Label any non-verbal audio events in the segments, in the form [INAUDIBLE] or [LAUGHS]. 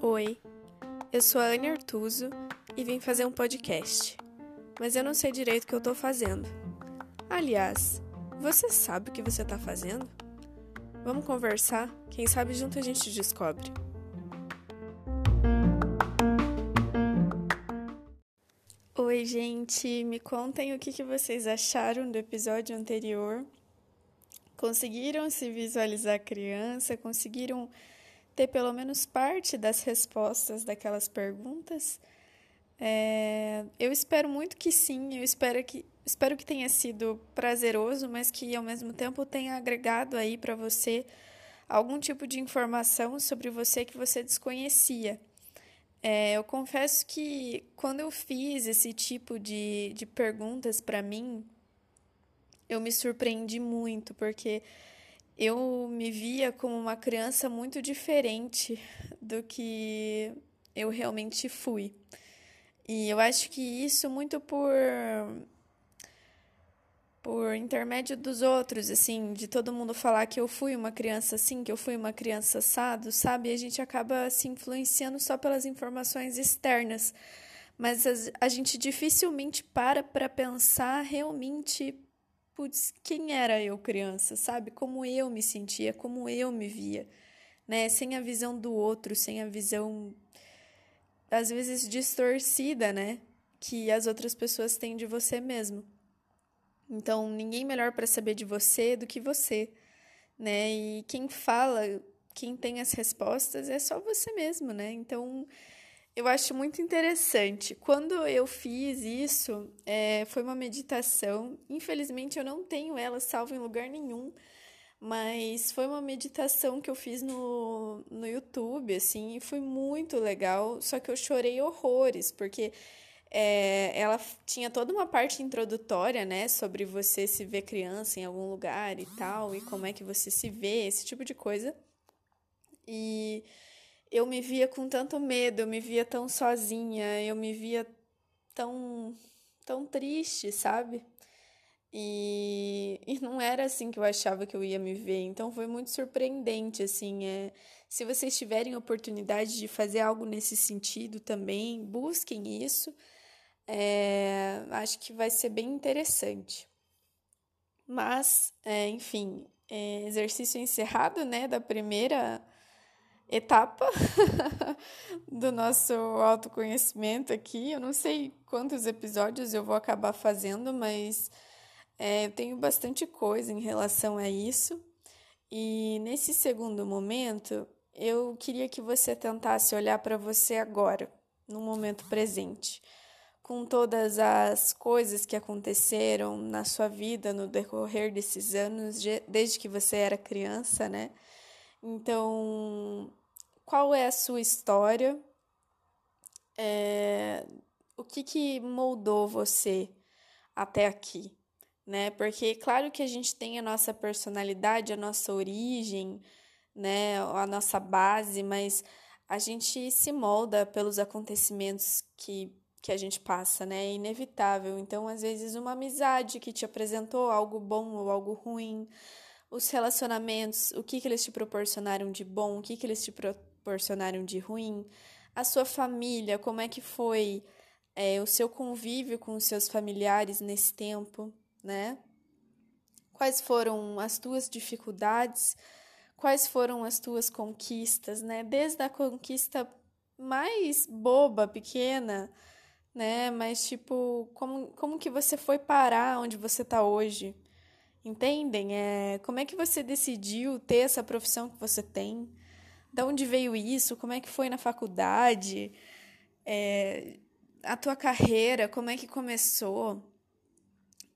Oi, eu sou a Anne Artuso e vim fazer um podcast, mas eu não sei direito o que eu tô fazendo. Aliás, você sabe o que você tá fazendo? Vamos conversar? Quem sabe junto a gente descobre. Oi, gente, me contem o que, que vocês acharam do episódio anterior. Conseguiram se visualizar criança? Conseguiram ter pelo menos parte das respostas daquelas perguntas? É, eu espero muito que sim, eu espero que, espero que tenha sido prazeroso, mas que ao mesmo tempo tenha agregado aí para você algum tipo de informação sobre você que você desconhecia. É, eu confesso que quando eu fiz esse tipo de, de perguntas para mim, eu me surpreendi muito, porque eu me via como uma criança muito diferente do que eu realmente fui. E eu acho que isso muito por por intermédio dos outros, assim, de todo mundo falar que eu fui uma criança assim, que eu fui uma criança assado, sabe? A gente acaba se influenciando só pelas informações externas. Mas a gente dificilmente para para pensar realmente, putz, quem era eu criança, sabe? Como eu me sentia, como eu me via, né? Sem a visão do outro, sem a visão às vezes distorcida, né? Que as outras pessoas têm de você mesmo. Então, ninguém melhor para saber de você do que você, né? E quem fala, quem tem as respostas é só você mesmo, né? Então, eu acho muito interessante. Quando eu fiz isso, é, foi uma meditação. Infelizmente, eu não tenho ela salva em lugar nenhum, mas foi uma meditação que eu fiz no, no YouTube, assim, e foi muito legal. Só que eu chorei horrores, porque é, ela tinha toda uma parte introdutória, né, sobre você se ver criança em algum lugar e tal, e como é que você se vê, esse tipo de coisa. E eu me via com tanto medo, eu me via tão sozinha, eu me via tão, tão triste, sabe? E, e não era assim que eu achava que eu ia me ver, então foi muito surpreendente, assim, é, se vocês tiverem oportunidade de fazer algo nesse sentido também, busquem isso, é, acho que vai ser bem interessante. Mas, é, enfim, é, exercício encerrado, né, da primeira etapa [LAUGHS] do nosso autoconhecimento aqui. Eu não sei quantos episódios eu vou acabar fazendo, mas é, eu tenho bastante coisa em relação a isso. E nesse segundo momento, eu queria que você tentasse olhar para você agora, no momento presente com todas as coisas que aconteceram na sua vida no decorrer desses anos, desde que você era criança, né? Então, qual é a sua história? É, o que, que moldou você até aqui? Né? Porque, claro que a gente tem a nossa personalidade, a nossa origem, né? a nossa base, mas a gente se molda pelos acontecimentos que que a gente passa, né? É inevitável. Então, às vezes, uma amizade que te apresentou algo bom ou algo ruim, os relacionamentos, o que, que eles te proporcionaram de bom, o que, que eles te proporcionaram de ruim, a sua família, como é que foi é, o seu convívio com os seus familiares nesse tempo, né? Quais foram as tuas dificuldades, quais foram as tuas conquistas, né? Desde a conquista mais boba, pequena, né? Mas, tipo, como, como que você foi parar onde você está hoje? Entendem? É, como é que você decidiu ter essa profissão que você tem? Da onde veio isso? Como é que foi na faculdade? É, a tua carreira, como é que começou?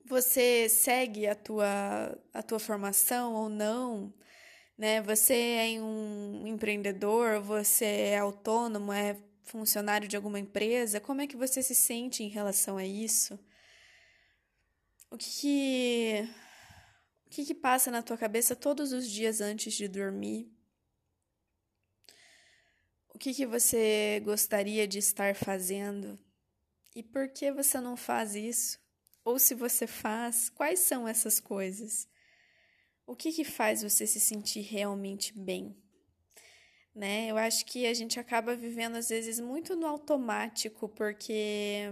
Você segue a tua, a tua formação ou não? Né? Você é um empreendedor, você é autônomo, é funcionário de alguma empresa, como é que você se sente em relação a isso? O que o que, que passa na tua cabeça todos os dias antes de dormir? O que, que você gostaria de estar fazendo? E por que você não faz isso? Ou se você faz, quais são essas coisas? O que que faz você se sentir realmente bem? Né? Eu acho que a gente acaba vivendo às vezes muito no automático, porque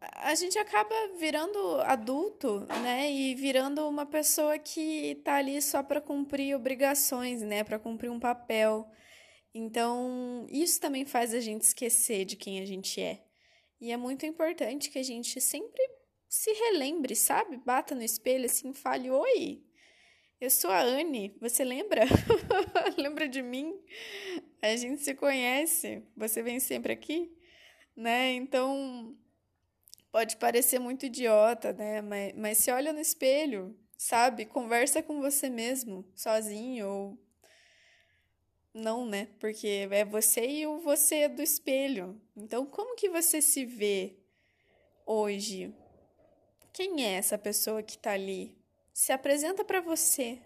a gente acaba virando adulto, né? E virando uma pessoa que tá ali só para cumprir obrigações, né? Para cumprir um papel. Então, isso também faz a gente esquecer de quem a gente é. E é muito importante que a gente sempre se relembre, sabe? Bata no espelho assim, fale: Oi, eu sou a Anne, você lembra? [LAUGHS] lembra de mim? A gente se conhece, você vem sempre aqui, né? Então, pode parecer muito idiota, né? Mas, mas se olha no espelho, sabe? Conversa com você mesmo, sozinho ou não, né? Porque é você e o você do espelho. Então, como que você se vê hoje? Quem é essa pessoa que tá ali? Se apresenta para você.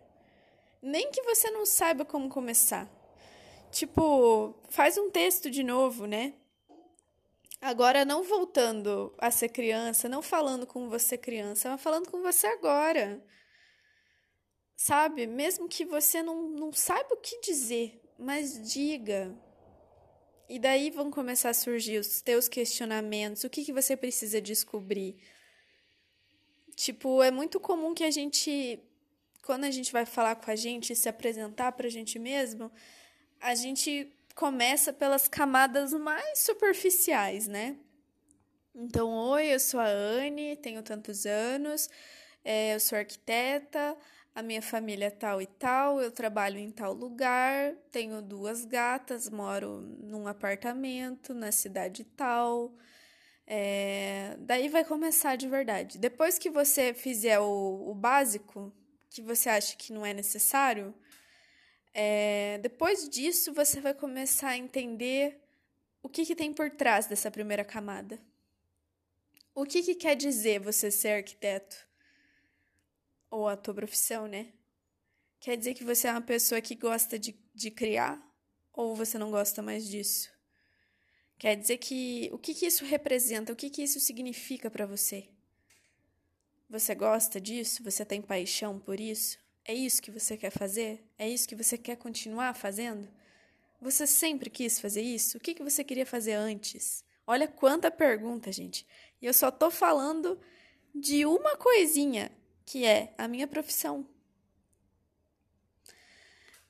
Nem que você não saiba como começar. Tipo, faz um texto de novo, né? Agora, não voltando a ser criança, não falando com você criança, mas falando com você agora. Sabe? Mesmo que você não, não saiba o que dizer, mas diga. E daí vão começar a surgir os teus questionamentos, o que, que você precisa descobrir. Tipo, é muito comum que a gente, quando a gente vai falar com a gente, se apresentar pra gente mesmo, a gente começa pelas camadas mais superficiais, né? Então, oi, eu sou a Anne, tenho tantos anos, é, eu sou arquiteta, a minha família é tal e tal, eu trabalho em tal lugar, tenho duas gatas, moro num apartamento na cidade tal. É, daí vai começar de verdade. Depois que você fizer o, o básico, que você acha que não é necessário, é, depois disso, você vai começar a entender o que, que tem por trás dessa primeira camada. O que, que quer dizer você ser arquiteto? Ou a tua profissão, né? Quer dizer que você é uma pessoa que gosta de, de criar? Ou você não gosta mais disso? Quer dizer que. O que, que isso representa? O que, que isso significa para você? Você gosta disso? Você tem paixão por isso? É isso que você quer fazer? É isso que você quer continuar fazendo? Você sempre quis fazer isso? O que, que você queria fazer antes? Olha quanta pergunta, gente. E eu só tô falando de uma coisinha, que é a minha profissão.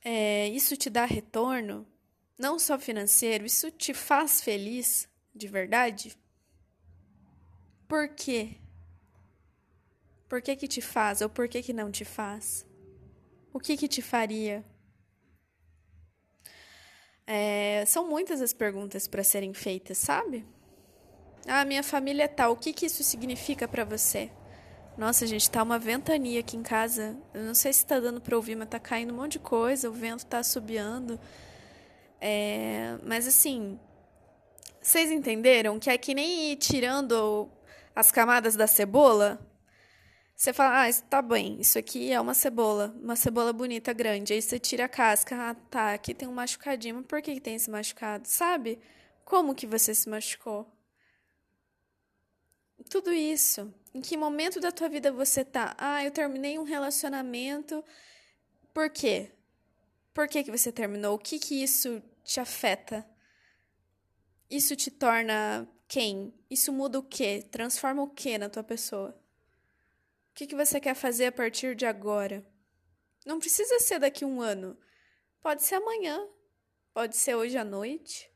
É, isso te dá retorno, não só financeiro, isso te faz feliz de verdade? Por quê? Por que, que te faz ou por que, que não te faz? O que, que te faria? É, são muitas as perguntas para serem feitas, sabe? Ah, minha família é tal, o que, que isso significa para você? Nossa, gente, tá uma ventania aqui em casa. Eu não sei se tá dando para ouvir, mas tá caindo um monte de coisa, o vento tá assobiando. É, mas assim, vocês entenderam que é que nem ir tirando as camadas da cebola? Você fala, ah, tá bem, isso aqui é uma cebola, uma cebola bonita, grande. Aí você tira a casca, ah, tá, aqui tem um machucadinho, mas por que, que tem esse machucado? Sabe? Como que você se machucou? Tudo isso. Em que momento da tua vida você tá? Ah, eu terminei um relacionamento. Por quê? Por que, que você terminou? O que que isso te afeta? Isso te torna quem? Isso muda o quê? Transforma o quê na tua pessoa? O que, que você quer fazer a partir de agora? Não precisa ser daqui um ano. Pode ser amanhã. Pode ser hoje à noite.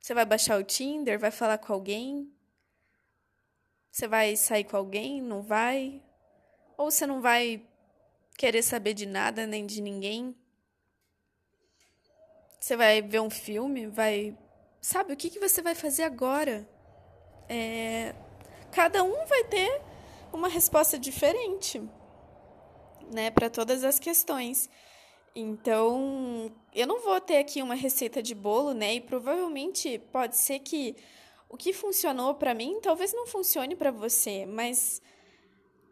Você vai baixar o Tinder, vai falar com alguém. Você vai sair com alguém? Não vai? Ou você não vai querer saber de nada nem de ninguém? Você vai ver um filme? Vai. Sabe, o que, que você vai fazer agora? É... Cada um vai ter uma resposta diferente, né, para todas as questões. Então, eu não vou ter aqui uma receita de bolo, né? E provavelmente pode ser que o que funcionou para mim talvez não funcione para você, mas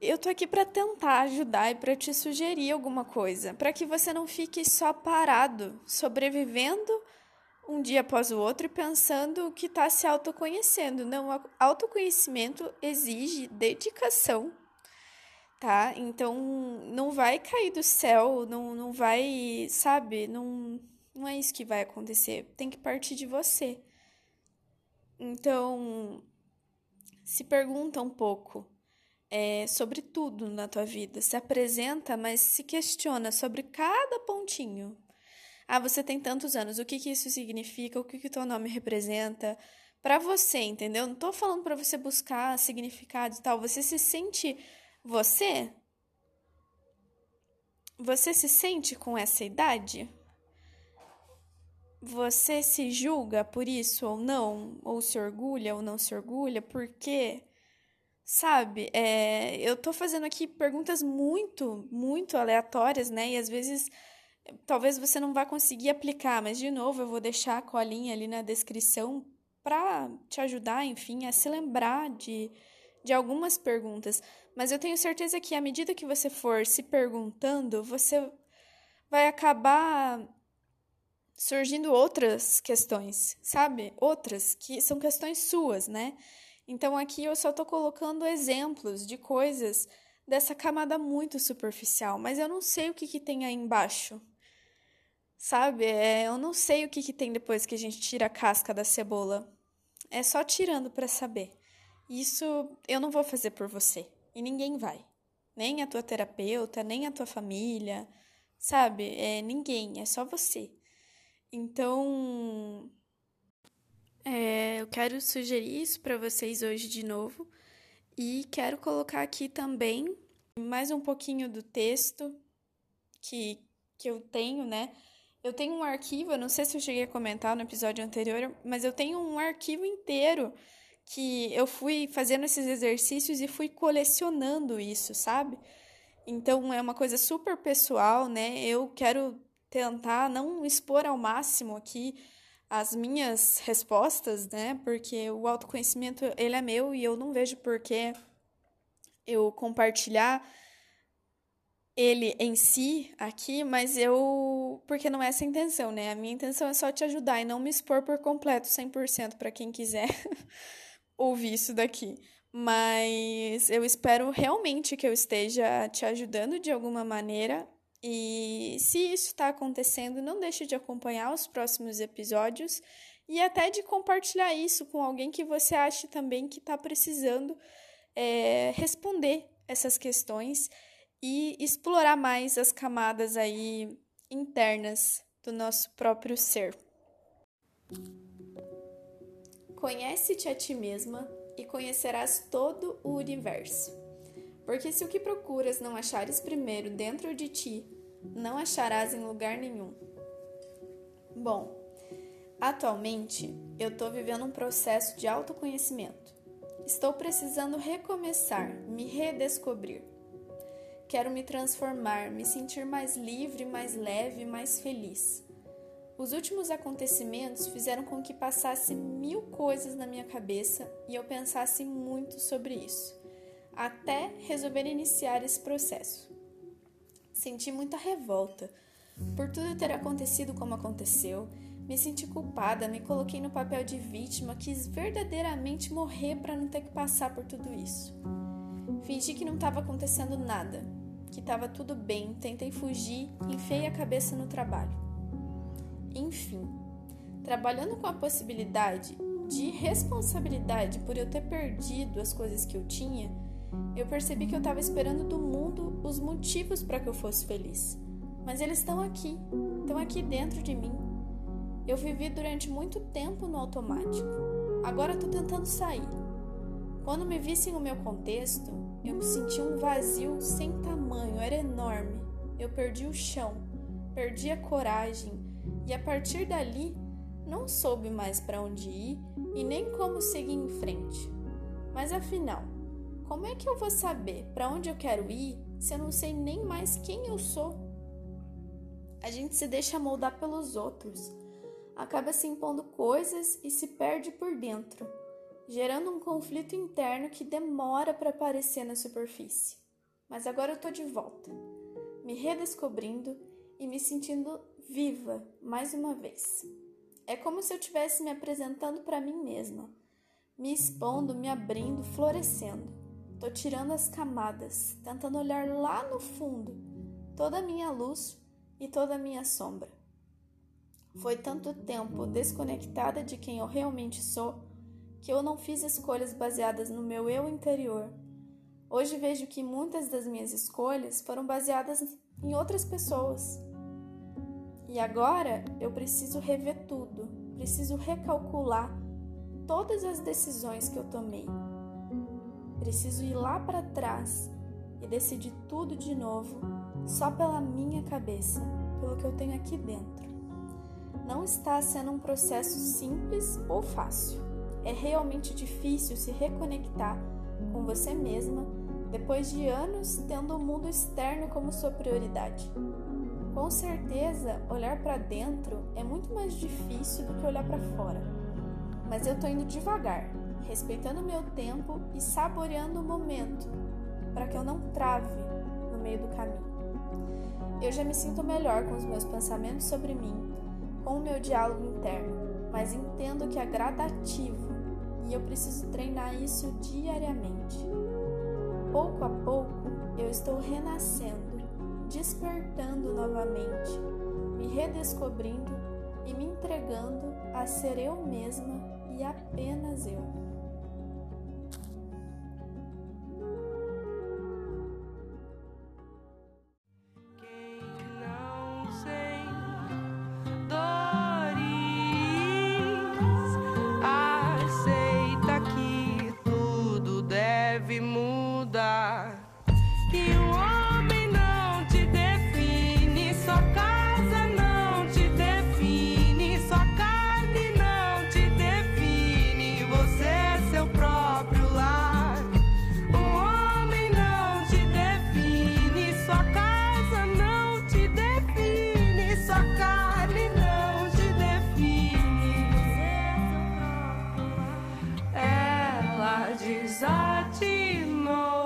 eu tô aqui para tentar ajudar e para te sugerir alguma coisa, para que você não fique só parado, sobrevivendo um dia após o outro pensando que está se autoconhecendo. Não, autoconhecimento exige dedicação, tá? Então não vai cair do céu, não, não vai, sabe? Não, não é isso que vai acontecer. Tem que partir de você. Então, se pergunta um pouco é, sobre tudo na tua vida. Se apresenta, mas se questiona sobre cada pontinho. Ah, você tem tantos anos, o que, que isso significa? O que, que teu nome representa? Para você, entendeu? Não tô falando para você buscar significado e tal. Você se sente você? Você se sente com essa idade? Você se julga por isso ou não? Ou se orgulha ou não se orgulha? Porque, sabe, é, eu tô fazendo aqui perguntas muito, muito aleatórias, né? E às vezes talvez você não vá conseguir aplicar, mas de novo eu vou deixar a colinha ali na descrição para te ajudar, enfim, a se lembrar de, de algumas perguntas. Mas eu tenho certeza que à medida que você for se perguntando, você vai acabar surgindo outras questões, sabe? Outras que são questões suas, né? Então aqui eu só tô colocando exemplos de coisas dessa camada muito superficial, mas eu não sei o que, que tem aí embaixo. Sabe? É, eu não sei o que, que tem depois que a gente tira a casca da cebola. É só tirando para saber. Isso eu não vou fazer por você. E ninguém vai. Nem a tua terapeuta, nem a tua família, sabe? É ninguém, é só você. Então, é, eu quero sugerir isso para vocês hoje de novo e quero colocar aqui também mais um pouquinho do texto que, que eu tenho, né? Eu tenho um arquivo, não sei se eu cheguei a comentar no episódio anterior, mas eu tenho um arquivo inteiro que eu fui fazendo esses exercícios e fui colecionando isso, sabe? Então é uma coisa super pessoal, né? Eu quero tentar não expor ao máximo aqui as minhas respostas, né? Porque o autoconhecimento ele é meu e eu não vejo por que eu compartilhar ele em si aqui, mas eu. Porque não é essa a intenção, né? A minha intenção é só te ajudar e não me expor por completo, 100% para quem quiser. [LAUGHS] ouvir isso daqui. Mas eu espero realmente que eu esteja te ajudando de alguma maneira. E se isso está acontecendo, não deixe de acompanhar os próximos episódios e até de compartilhar isso com alguém que você acha também que está precisando é, responder essas questões e explorar mais as camadas aí internas do nosso próprio ser. Conhece-te a ti mesma e conhecerás todo o universo. Porque se o que procuras não achares primeiro dentro de ti, não acharás em lugar nenhum. Bom, atualmente eu estou vivendo um processo de autoconhecimento. Estou precisando recomeçar, me redescobrir. Quero me transformar, me sentir mais livre, mais leve, mais feliz. Os últimos acontecimentos fizeram com que passasse mil coisas na minha cabeça e eu pensasse muito sobre isso, até resolver iniciar esse processo. Senti muita revolta por tudo ter acontecido como aconteceu, me senti culpada, me coloquei no papel de vítima, quis verdadeiramente morrer para não ter que passar por tudo isso. Fingi que não estava acontecendo nada, que estava tudo bem, tentei fugir, enfiei a cabeça no trabalho. Enfim, trabalhando com a possibilidade de responsabilidade por eu ter perdido as coisas que eu tinha, eu percebi que eu estava esperando do mundo os motivos para que eu fosse feliz. Mas eles estão aqui, estão aqui dentro de mim. Eu vivi durante muito tempo no automático. Agora estou tentando sair. Quando me vissem no meu contexto, eu me senti um vazio sem tamanho, era enorme. Eu perdi o chão, perdi a coragem, e a partir dali não soube mais para onde ir e nem como seguir em frente. Mas afinal, como é que eu vou saber para onde eu quero ir se eu não sei nem mais quem eu sou? A gente se deixa moldar pelos outros, acaba se impondo coisas e se perde por dentro, gerando um conflito interno que demora para aparecer na superfície. Mas agora eu tô de volta, me redescobrindo e me sentindo viva mais uma vez. É como se eu estivesse me apresentando para mim mesma, me expondo, me abrindo, florescendo. Tô tirando as camadas, tentando olhar lá no fundo toda a minha luz e toda a minha sombra. Foi tanto tempo desconectada de quem eu realmente sou que eu não fiz escolhas baseadas no meu eu interior. Hoje vejo que muitas das minhas escolhas foram baseadas em outras pessoas. E agora eu preciso rever tudo, preciso recalcular todas as decisões que eu tomei. Preciso ir lá para trás e decidir tudo de novo, só pela minha cabeça, pelo que eu tenho aqui dentro. Não está sendo um processo simples ou fácil. É realmente difícil se reconectar com você mesma depois de anos tendo o mundo externo como sua prioridade. Com certeza, olhar para dentro é muito mais difícil do que olhar para fora. Mas eu tô indo devagar, respeitando meu tempo e saboreando o momento, para que eu não trave no meio do caminho. Eu já me sinto melhor com os meus pensamentos sobre mim, com o meu diálogo interno, mas entendo que é gradativo e eu preciso treinar isso diariamente. Pouco a pouco, eu estou renascendo, despertando novamente, me redescobrindo e me entregando a ser eu mesma e apenas eu. Desativo.